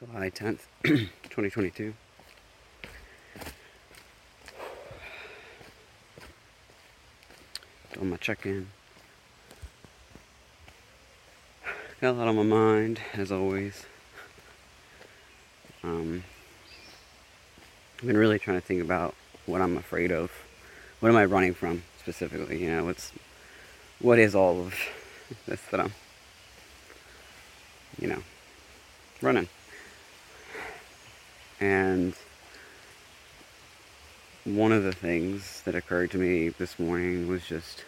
July 10th, 2022. Doing my check in. Got a lot on my mind, as always. Um, I've been really trying to think about what I'm afraid of. What am I running from specifically? You know, what's what is all of this that I'm, you know, running. And one of the things that occurred to me this morning was just,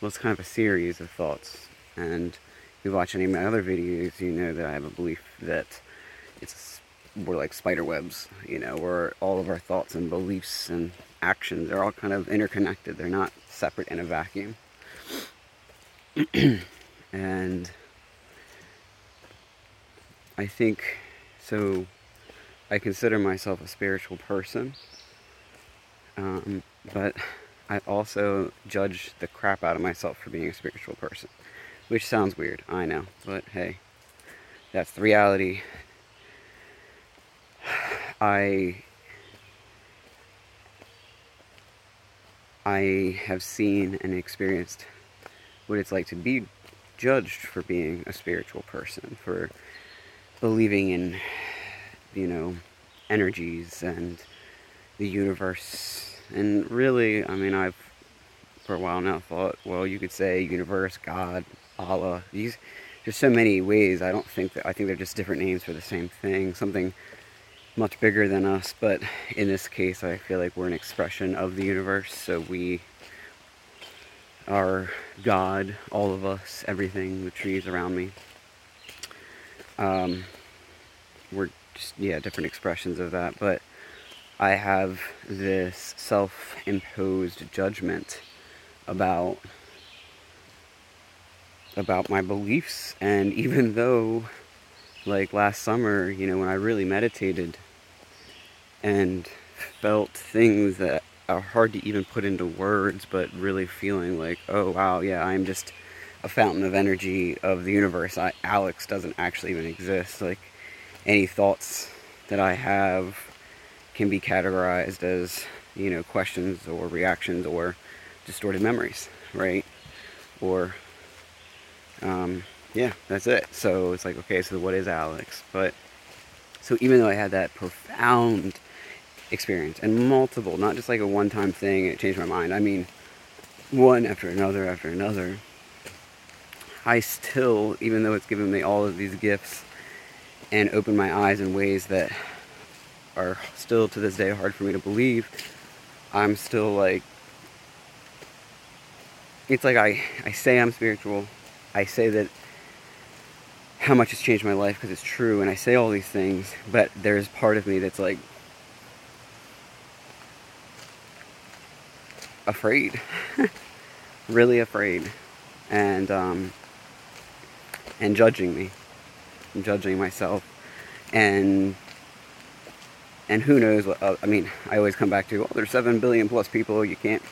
it's kind of a series of thoughts. And if you watch any of my other videos, you know that I have a belief that it's we're like spider webs, you know, where all of our thoughts and beliefs and actions are all kind of interconnected. They're not separate in a vacuum. and I think so. I consider myself a spiritual person, um, but I also judge the crap out of myself for being a spiritual person, which sounds weird, I know, but hey, that's the reality. I I have seen and experienced what it's like to be judged for being a spiritual person, for believing in, you know, energies and the universe. And really, I mean, I've for a while now thought, well, you could say universe, God, Allah. These there's so many ways. I don't think that I think they're just different names for the same thing. Something much bigger than us, but in this case, I feel like we're an expression of the universe. So we are God, all of us, everything, the trees around me. Um, we're just, yeah, different expressions of that. But I have this self imposed judgment about about my beliefs and even though like last summer you know when i really meditated and felt things that are hard to even put into words but really feeling like oh wow yeah i'm just a fountain of energy of the universe. I, Alex doesn't actually even exist. Like any thoughts that I have can be categorized as, you know, questions or reactions or distorted memories, right? Or, um, yeah, that's it. So it's like, okay, so what is Alex? But, so even though I had that profound experience and multiple, not just like a one time thing, it changed my mind. I mean, one after another after another I still, even though it's given me all of these gifts and opened my eyes in ways that are still to this day hard for me to believe, I'm still like, it's like I, I say I'm spiritual. I say that how much it's changed my life because it's true, and I say all these things, but there's part of me that's like afraid, really afraid, and um, and judging me, judging myself, and and who knows what? Uh, I mean, I always come back to, well, there's seven billion plus people. You can't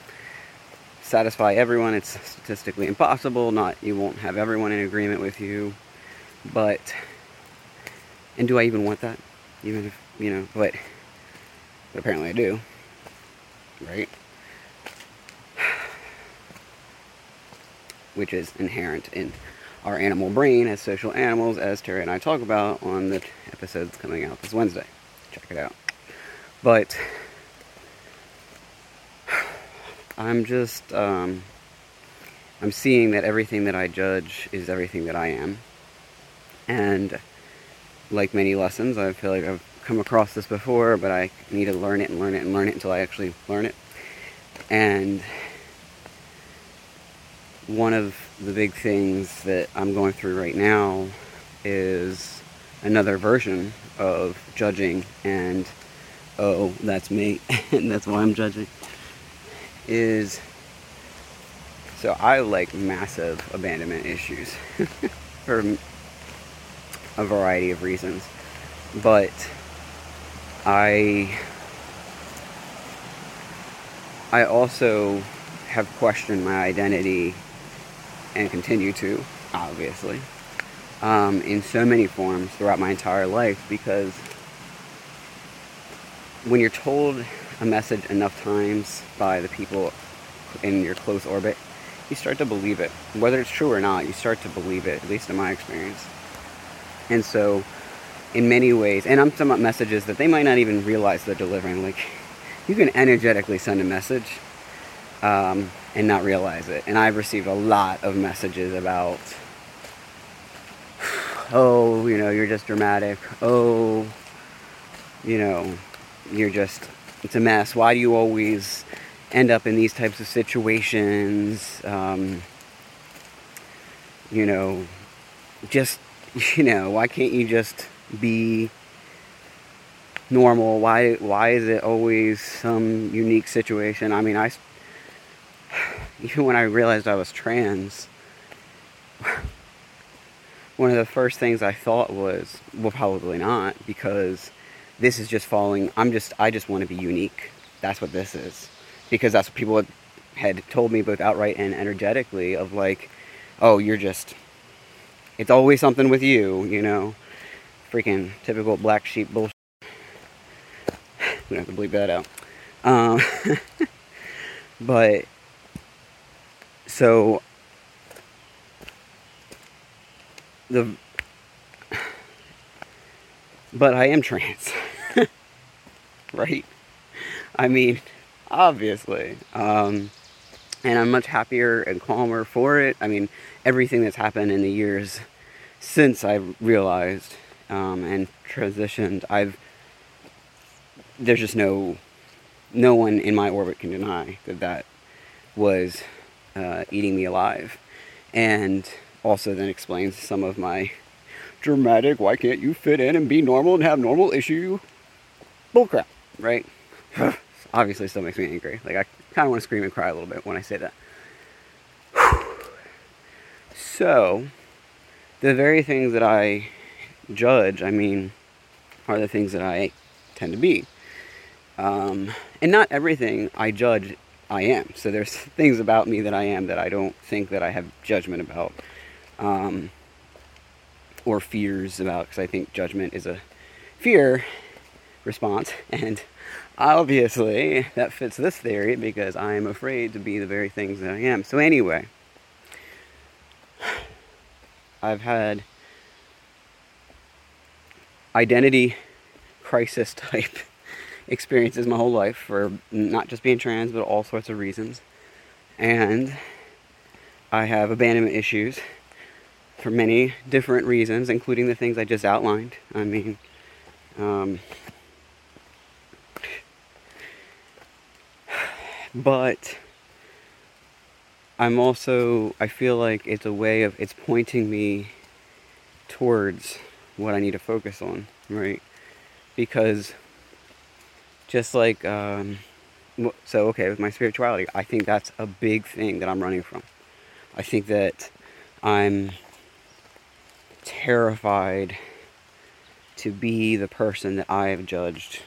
satisfy everyone. It's statistically impossible. Not you won't have everyone in agreement with you, but and do I even want that? Even if you know, but but apparently I do, right? Which is inherent in our animal brain as social animals, as Terry and I talk about on the episodes coming out this Wednesday. Check it out. But I'm just, um, I'm seeing that everything that I judge is everything that I am. And like many lessons, I feel like I've come across this before, but I need to learn it and learn it and learn it until I actually learn it. And one of the big things that I'm going through right now is another version of judging and oh that's me and that's why I'm judging is so I like massive abandonment issues for a variety of reasons but I I also have questioned my identity and continue to, obviously. um, in so many forms throughout my entire life because when you're told a message enough times by the people in your close orbit, you start to believe it. Whether it's true or not, you start to believe it, at least in my experience. And so, in many ways, and I'm talking about messages that they might not even realize they're delivering. Like, you can energetically send a message um, and not realize it. And I've received a lot of messages about, oh, you know, you're just dramatic. Oh, you know, you're just, it's a mess. Why do you always end up in these types of situations? Um, you know, just, you know, why can't you just be normal? Why, why is it always some unique situation? I mean, I, even when I realized I was trans, one of the first things I thought was, well, probably not, because this is just following. I'm just, I just want to be unique. That's what this is, because that's what people had told me both outright and energetically of like, oh, you're just, it's always something with you, you know, freaking typical black sheep bullshit. we don't have to bleep that out. Um, but so the but I am trans. right? I mean, obviously. Um, and I'm much happier and calmer for it. I mean, everything that's happened in the years since I realized um, and transitioned, I've there's just no no one in my orbit can deny that that was uh, eating me alive, and also then explains some of my dramatic. Why can't you fit in and be normal and have normal issue? Bullcrap right? Obviously, still makes me angry. Like, I kind of want to scream and cry a little bit when I say that. so, the very things that I judge, I mean, are the things that I tend to be. Um, and not everything I judge I am. So there's things about me that I am that I don't think that I have judgment about. Um, or fears about, because I think judgment is a fear response. And obviously, that fits this theory because I am afraid to be the very things that I am. So, anyway, I've had identity crisis type experiences my whole life for not just being trans, but all sorts of reasons. And I have abandonment issues for many different reasons, including the things I just outlined. I mean, um, but I'm also, I feel like it's a way of, it's pointing me towards what I need to focus on, right? Because just like, um, so okay, with my spirituality, I think that's a big thing that I'm running from. I think that I'm terrified to be the person that I have judged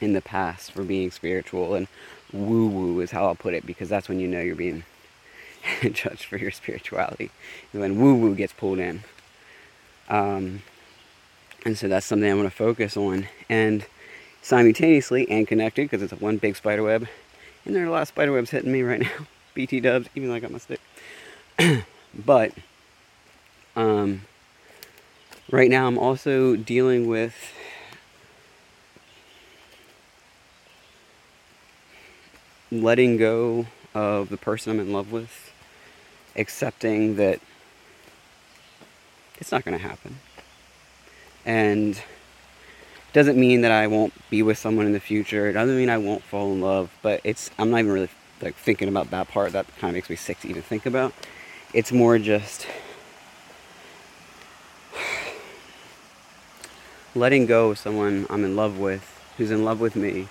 in the past for being spiritual and woo woo is how I'll put it because that's when you know you're being judged for your spirituality when woo woo gets pulled in. Um, and so that's something I want to focus on and simultaneously and connected because it's one big spider web. And there are a lot of spider webs hitting me right now. BT dubs, even though I got my stick. but um, right now I'm also dealing with letting go of the person I'm in love with, accepting that it's not going to happen. And doesn't mean that I won't be with someone in the future. It doesn't mean I won't fall in love, but it's I'm not even really like thinking about that part. That kind of makes me sick to even think about. It's more just letting go of someone I'm in love with, who's in love with me,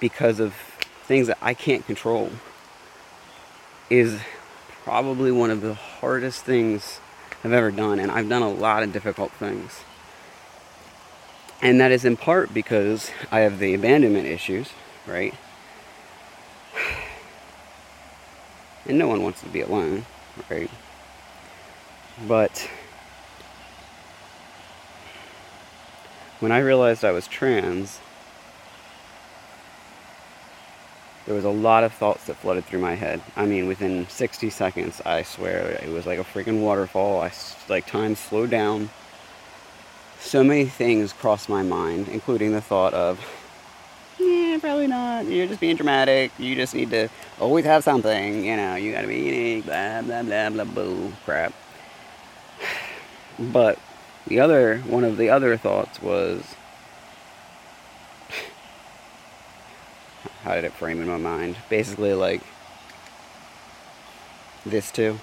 because of things that I can't control is probably one of the hardest things I've ever done. And I've done a lot of difficult things. And that is in part because I have the abandonment issues, right? And no one wants to be alone, right? But when I realized I was trans, there was a lot of thoughts that flooded through my head. I mean, within 60 seconds, I swear, it was like a freaking waterfall. I like time slowed down. So many things crossed my mind, including the thought of, yeah, probably not. You're just being dramatic. You just need to always have something. You know, you gotta be unique. Blah blah blah blah boo crap. But the other one of the other thoughts was how did it frame in my mind? Basically, like this too.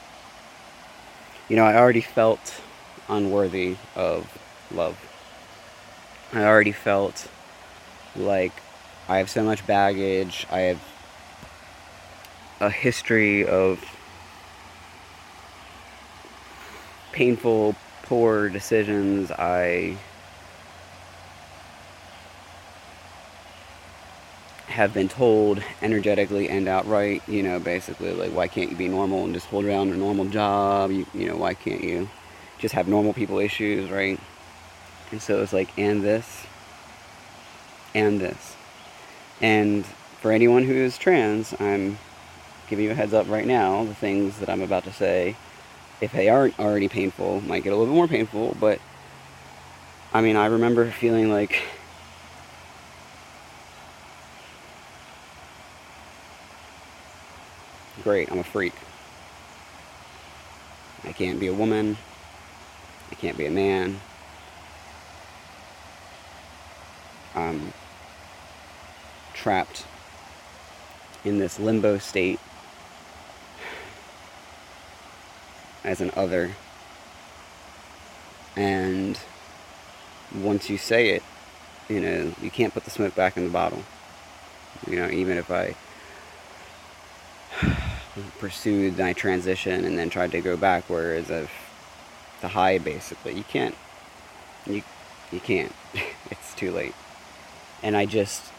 You know, I already felt unworthy of love. I already felt like I have so much baggage. I have a history of painful, poor decisions. I have been told energetically and outright, you know, basically like why can't you be normal and just hold around a normal job? You, you know, why can't you just have normal people issues, right? And so it was like, and this, and this. And for anyone who is trans, I'm giving you a heads up right now. The things that I'm about to say, if they aren't already painful, might get a little bit more painful, but I mean, I remember feeling like great, I'm a freak. I can't be a woman. I can't be a man. I'm trapped in this limbo state as an other. And once you say it, you know, you can't put the smoke back in the bottle. You know, even if I pursued my transition and then tried to go back. backwards of to hide basically. You can't you you can't. it's too late. And I just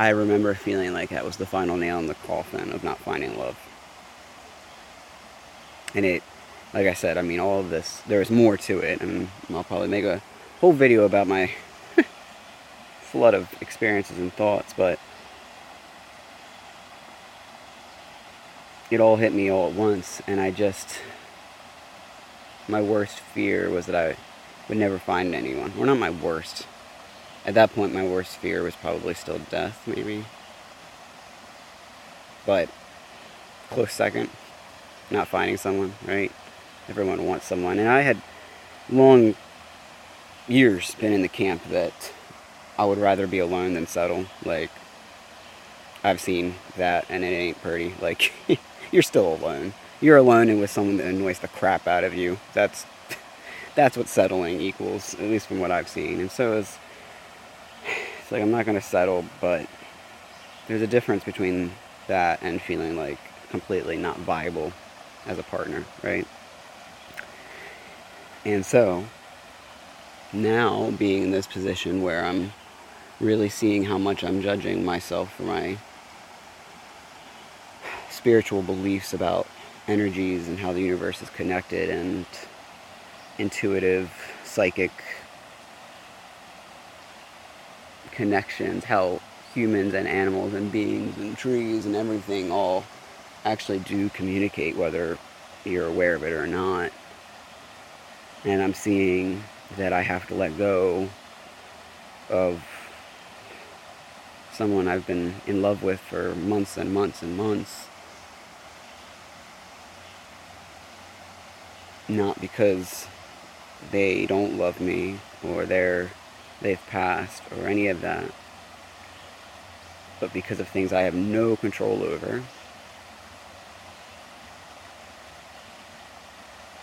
I remember feeling like that was the final nail in the coffin of not finding love. And it like I said, I mean all of this there's more to it and I'll probably make a whole video about my flood of experiences and thoughts, but it all hit me all at once, and I just. My worst fear was that I would never find anyone. Well, not my worst. At that point, my worst fear was probably still death, maybe. But, close second, not finding someone, right? Everyone wants someone. And I had long years been in the camp that I would rather be alone than settle. Like, I've seen that, and it ain't pretty. Like, you're still alone. You're alone and with someone that annoys the crap out of you. That's that's what settling equals, at least from what I've seen. And so it's, it's like I'm not gonna settle, but there's a difference between that and feeling like completely not viable as a partner, right? And so now being in this position where I'm really seeing how much I'm judging myself for my spiritual beliefs about energies and how the universe is connected and intuitive, psychic connections, how humans and animals and beings and trees and everything all actually do communicate, whether you're aware of it or not. And I'm seeing that I have to let go of someone I've been in love with for months and months and months not because they don't love me or they're they've passed or any of that but because of things I have no control over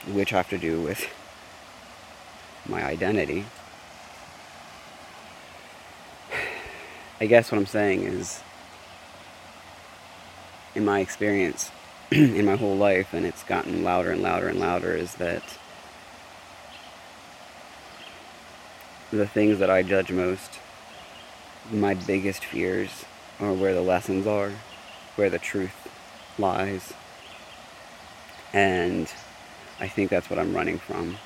which have to do with my identity. I guess what I'm saying is in my experience in my whole life, and it's gotten louder and louder and louder, is that the things that I judge most, my biggest fears, are where the lessons are, where the truth lies. And I think that's what I'm running from.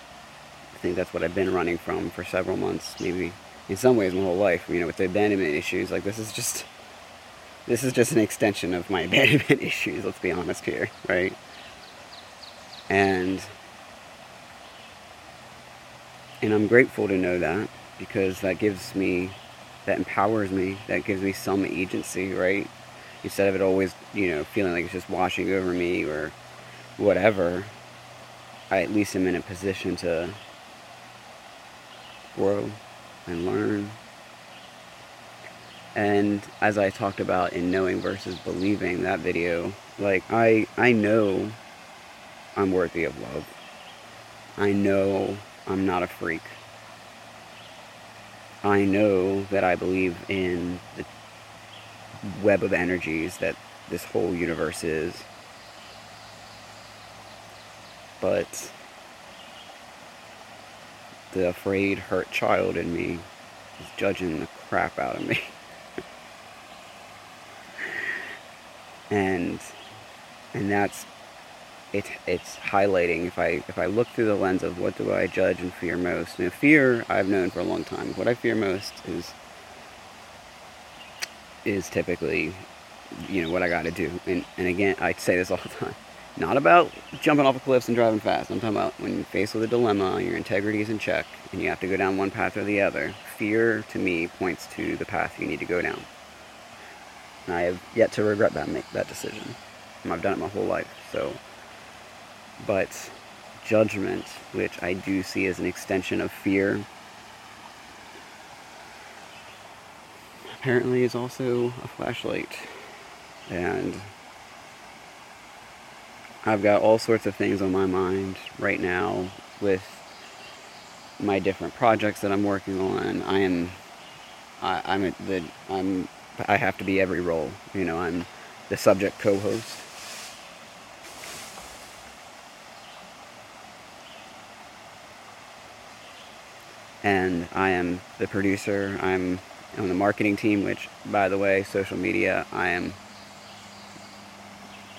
I think that's what I've been running from for several months, maybe in some ways my whole life. You know, with the abandonment issues, like this is just this is just an extension of my abandonment issues. Let's be honest here, right? And and I'm grateful to know that because that gives me that empowers me, that gives me some agency, right? Instead of it always, you know, feeling like it's just washing over me or whatever, I at least am in a position to grow and learn. And as I talked about in knowing versus believing that video, like I I know I'm worthy of love. I know I'm not a freak. I know that I believe in the web of energies that this whole universe is. But the afraid, hurt child in me is judging the crap out of me. and and that's it, it's highlighting if I if I look through the lens of what do I judge and fear most. Now fear I've known for a long time. What I fear most is is typically you know what I got to do. And and again, I say this all the time. Not about jumping off of cliffs and driving fast. I'm talking about when you're faced with a dilemma, your integrity is in check, and you have to go down one path or the other. Fear, to me, points to the path you need to go down. And I have yet to regret that make that decision. I've done it my whole life. So but judgment, which I do see as an extension of fear, apparently is also a flashlight. And I've got all sorts of things on my mind right now with my different projects that I'm working on. I am, I, I'm the, I'm, I have to be every role. You know, I'm the subject co-host. And I am the producer. I'm on the marketing team, which, by the way, social media, I am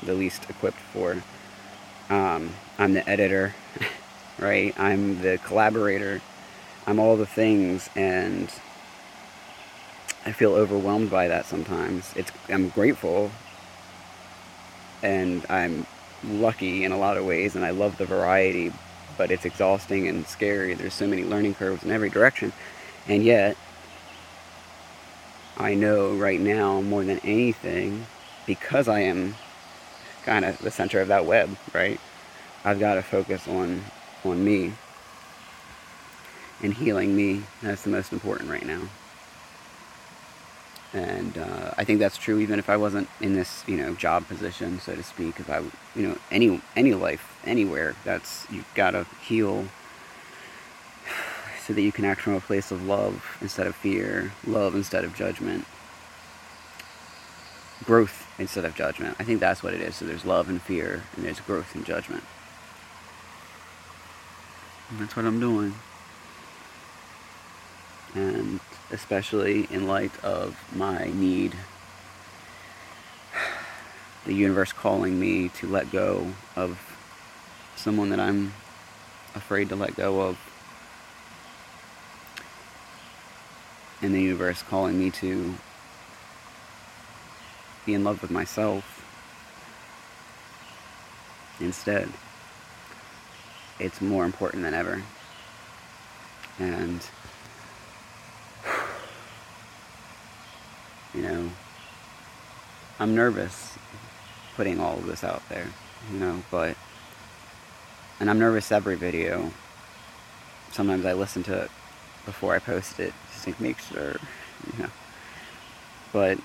the least equipped for. Um, I'm the editor, right? I'm the collaborator. I'm all the things, and I feel overwhelmed by that sometimes. It's I'm grateful, and I'm lucky in a lot of ways, and I love the variety but it's exhausting and scary. There's so many learning curves in every direction. And yet, I know right now more than anything, because I am kind of the center of that web, right? I've got to focus on on me and healing me. That's the most important right now and uh, I think that's true even if I wasn't in this you know job position so to speak if I you know any any life anywhere that's you've got to heal so that you can act from a place of love instead of fear love instead of judgment. Growth instead of judgment. I think that's what it is. So there's love and fear and there's growth and judgment. And that's what I'm doing. And especially in light of my need, the universe calling me to let go of someone that I'm afraid to let go of, and the universe calling me to be in love with myself instead. It's more important than ever. And you know, I'm nervous putting all of this out there, you know, but, and I'm nervous every video. Sometimes I listen to it before I post it just to make sure, you know, but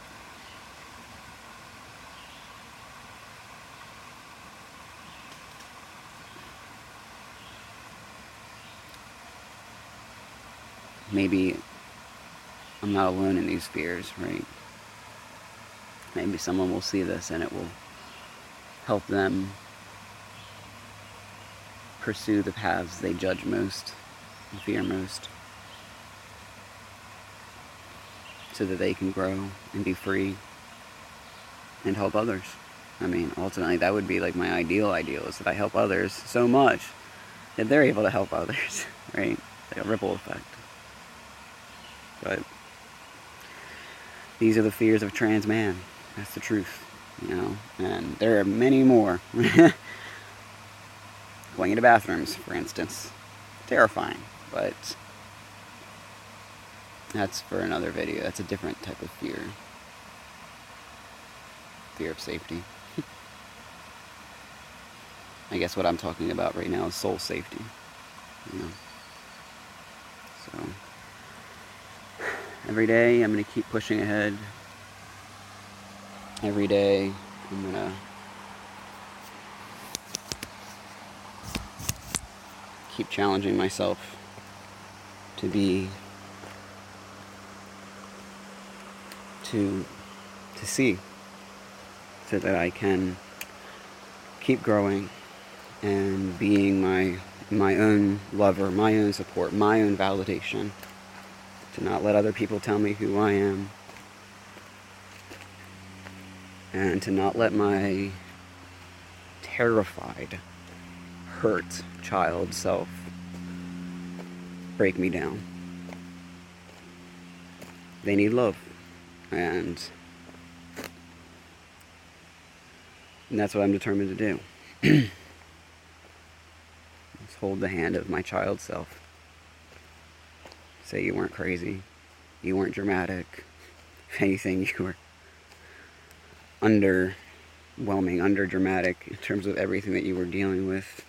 maybe I'm not alone in these fears, right? Maybe someone will see this and it will help them pursue the paths they judge most and fear most so that they can grow and be free and help others. I mean, ultimately, that would be like my ideal ideal is that I help others so much that they're able to help others, right? Like a ripple effect. But these are the fears of trans man. That's the truth, you know. And there are many more. Going into bathrooms, for instance, terrifying. But that's for another video. That's a different type of fear. Fear of safety. I guess what I'm talking about right now is soul safety. You know. So every day I'm gonna keep pushing ahead. Every day I'm gonna keep challenging myself to be to to see so that I can keep growing and being my my own lover, my own support, my own validation. To not let other people tell me who I am. And to not let my terrified, hurt child self break me down. They need love. And, that's what I'm determined to do. Let's hold the hand of my child self. Say you weren't crazy. You weren't dramatic. If anything, you were underwhelming, under dramatic in terms of everything that you were dealing with.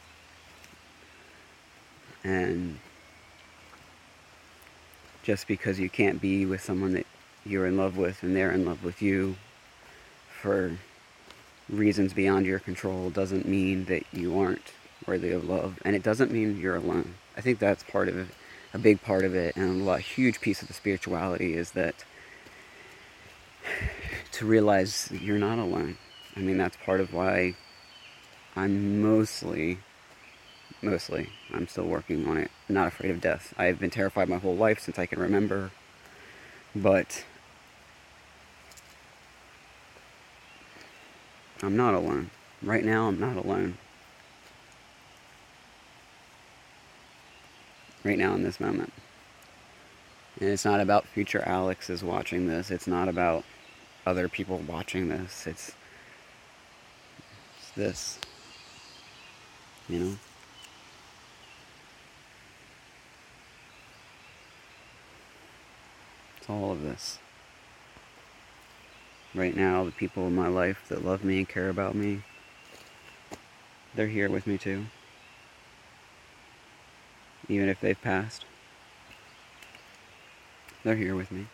And just because you can't be with someone that you're in love with and they're in love with you for reasons beyond your control doesn't mean that you aren't worthy of love. And it doesn't mean you're alone. I think that's part of it, a big part of it, and a huge piece of the spirituality is that to realize you're not alone. I mean, that's part of why I'm mostly, mostly, I'm still working on it. Not afraid of death. I've been terrified my whole life since I can remember. But I'm not alone. Right now, I'm not alone. Right now in this moment. And it's not about future Alex is watching this. It's not about other people watching this. It's, it's this. You know? It's all of this. Right now, the people in my life that love me and care about me, they're here with me too even if they've passed. They're here with me.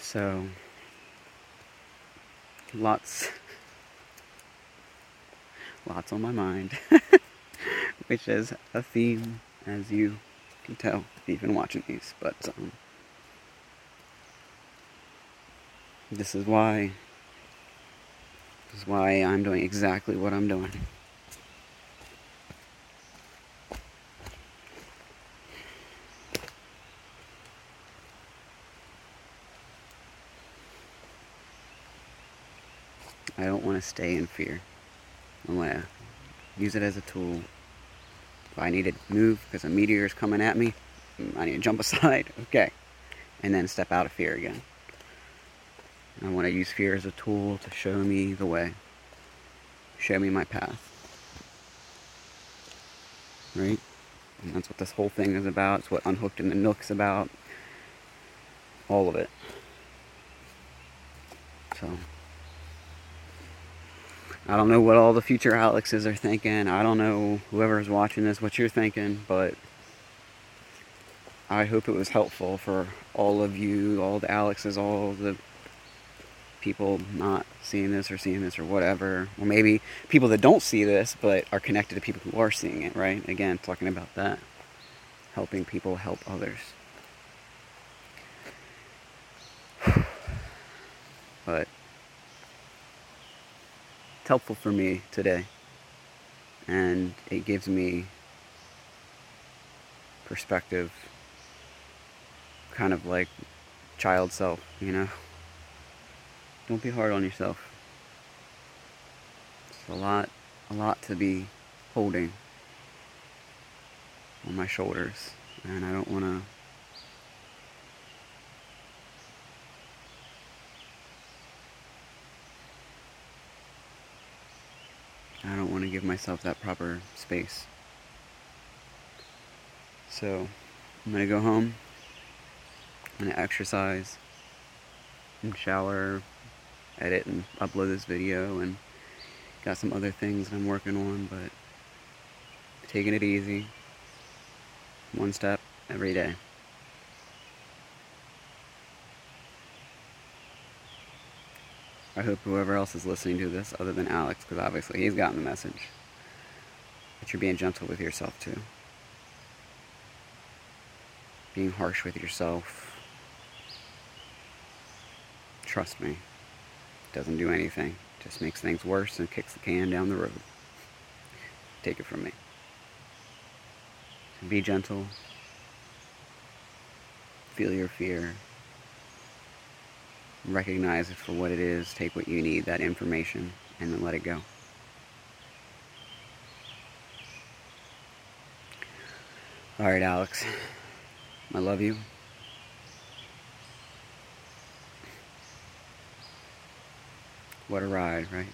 So, lots, lots on my mind, which is a theme, as you can tell if you've been watching these. But um, this is why, this is why I'm doing exactly what I'm doing. I don't want stay in fear. I want to use it as a tool. If I need to move because a meteor is coming at me, mm, I need to jump aside, okay. And then step out of fear again. I want to use fear as a tool to show me the way, show me my path. Right? And that's what this whole thing is about. It's what Unhooked in the Nook's about. All of it. So. I don't know what all the future Alexes are thinking. I don't know whoever's watching this what you're thinking, but I hope it was helpful for all of you, all the Alexes, all the people not seeing this or seeing this or whatever. Or maybe people that don't see this but are connected to people who are seeing it, right? Again, talking about that. Helping people help others. Helpful for me today. And it gives me perspective, kind of like child self, you know? don't be hard on yourself. It's a lot, a lot to be holding on my shoulders, and I don't want to. I don't want to give myself that proper space. So, I'm going to go home. I'm going to exercise and shower, edit and upload this video, and got some other things I'm working on, but taking it easy, one step every day. I hope whoever else is listening to this, other than Alex, because obviously he's gotten the message, that you're being gentle with yourself too. Being harsh with yourself. Trust me, doesn't do anything. Just makes things worse and kicks the can down the road. Take it from me. Be gentle. Feel your fear. Recognize it for what it is. Take what you need, that information, and then let it go. Alright, Alex. I love you. What a ride, right?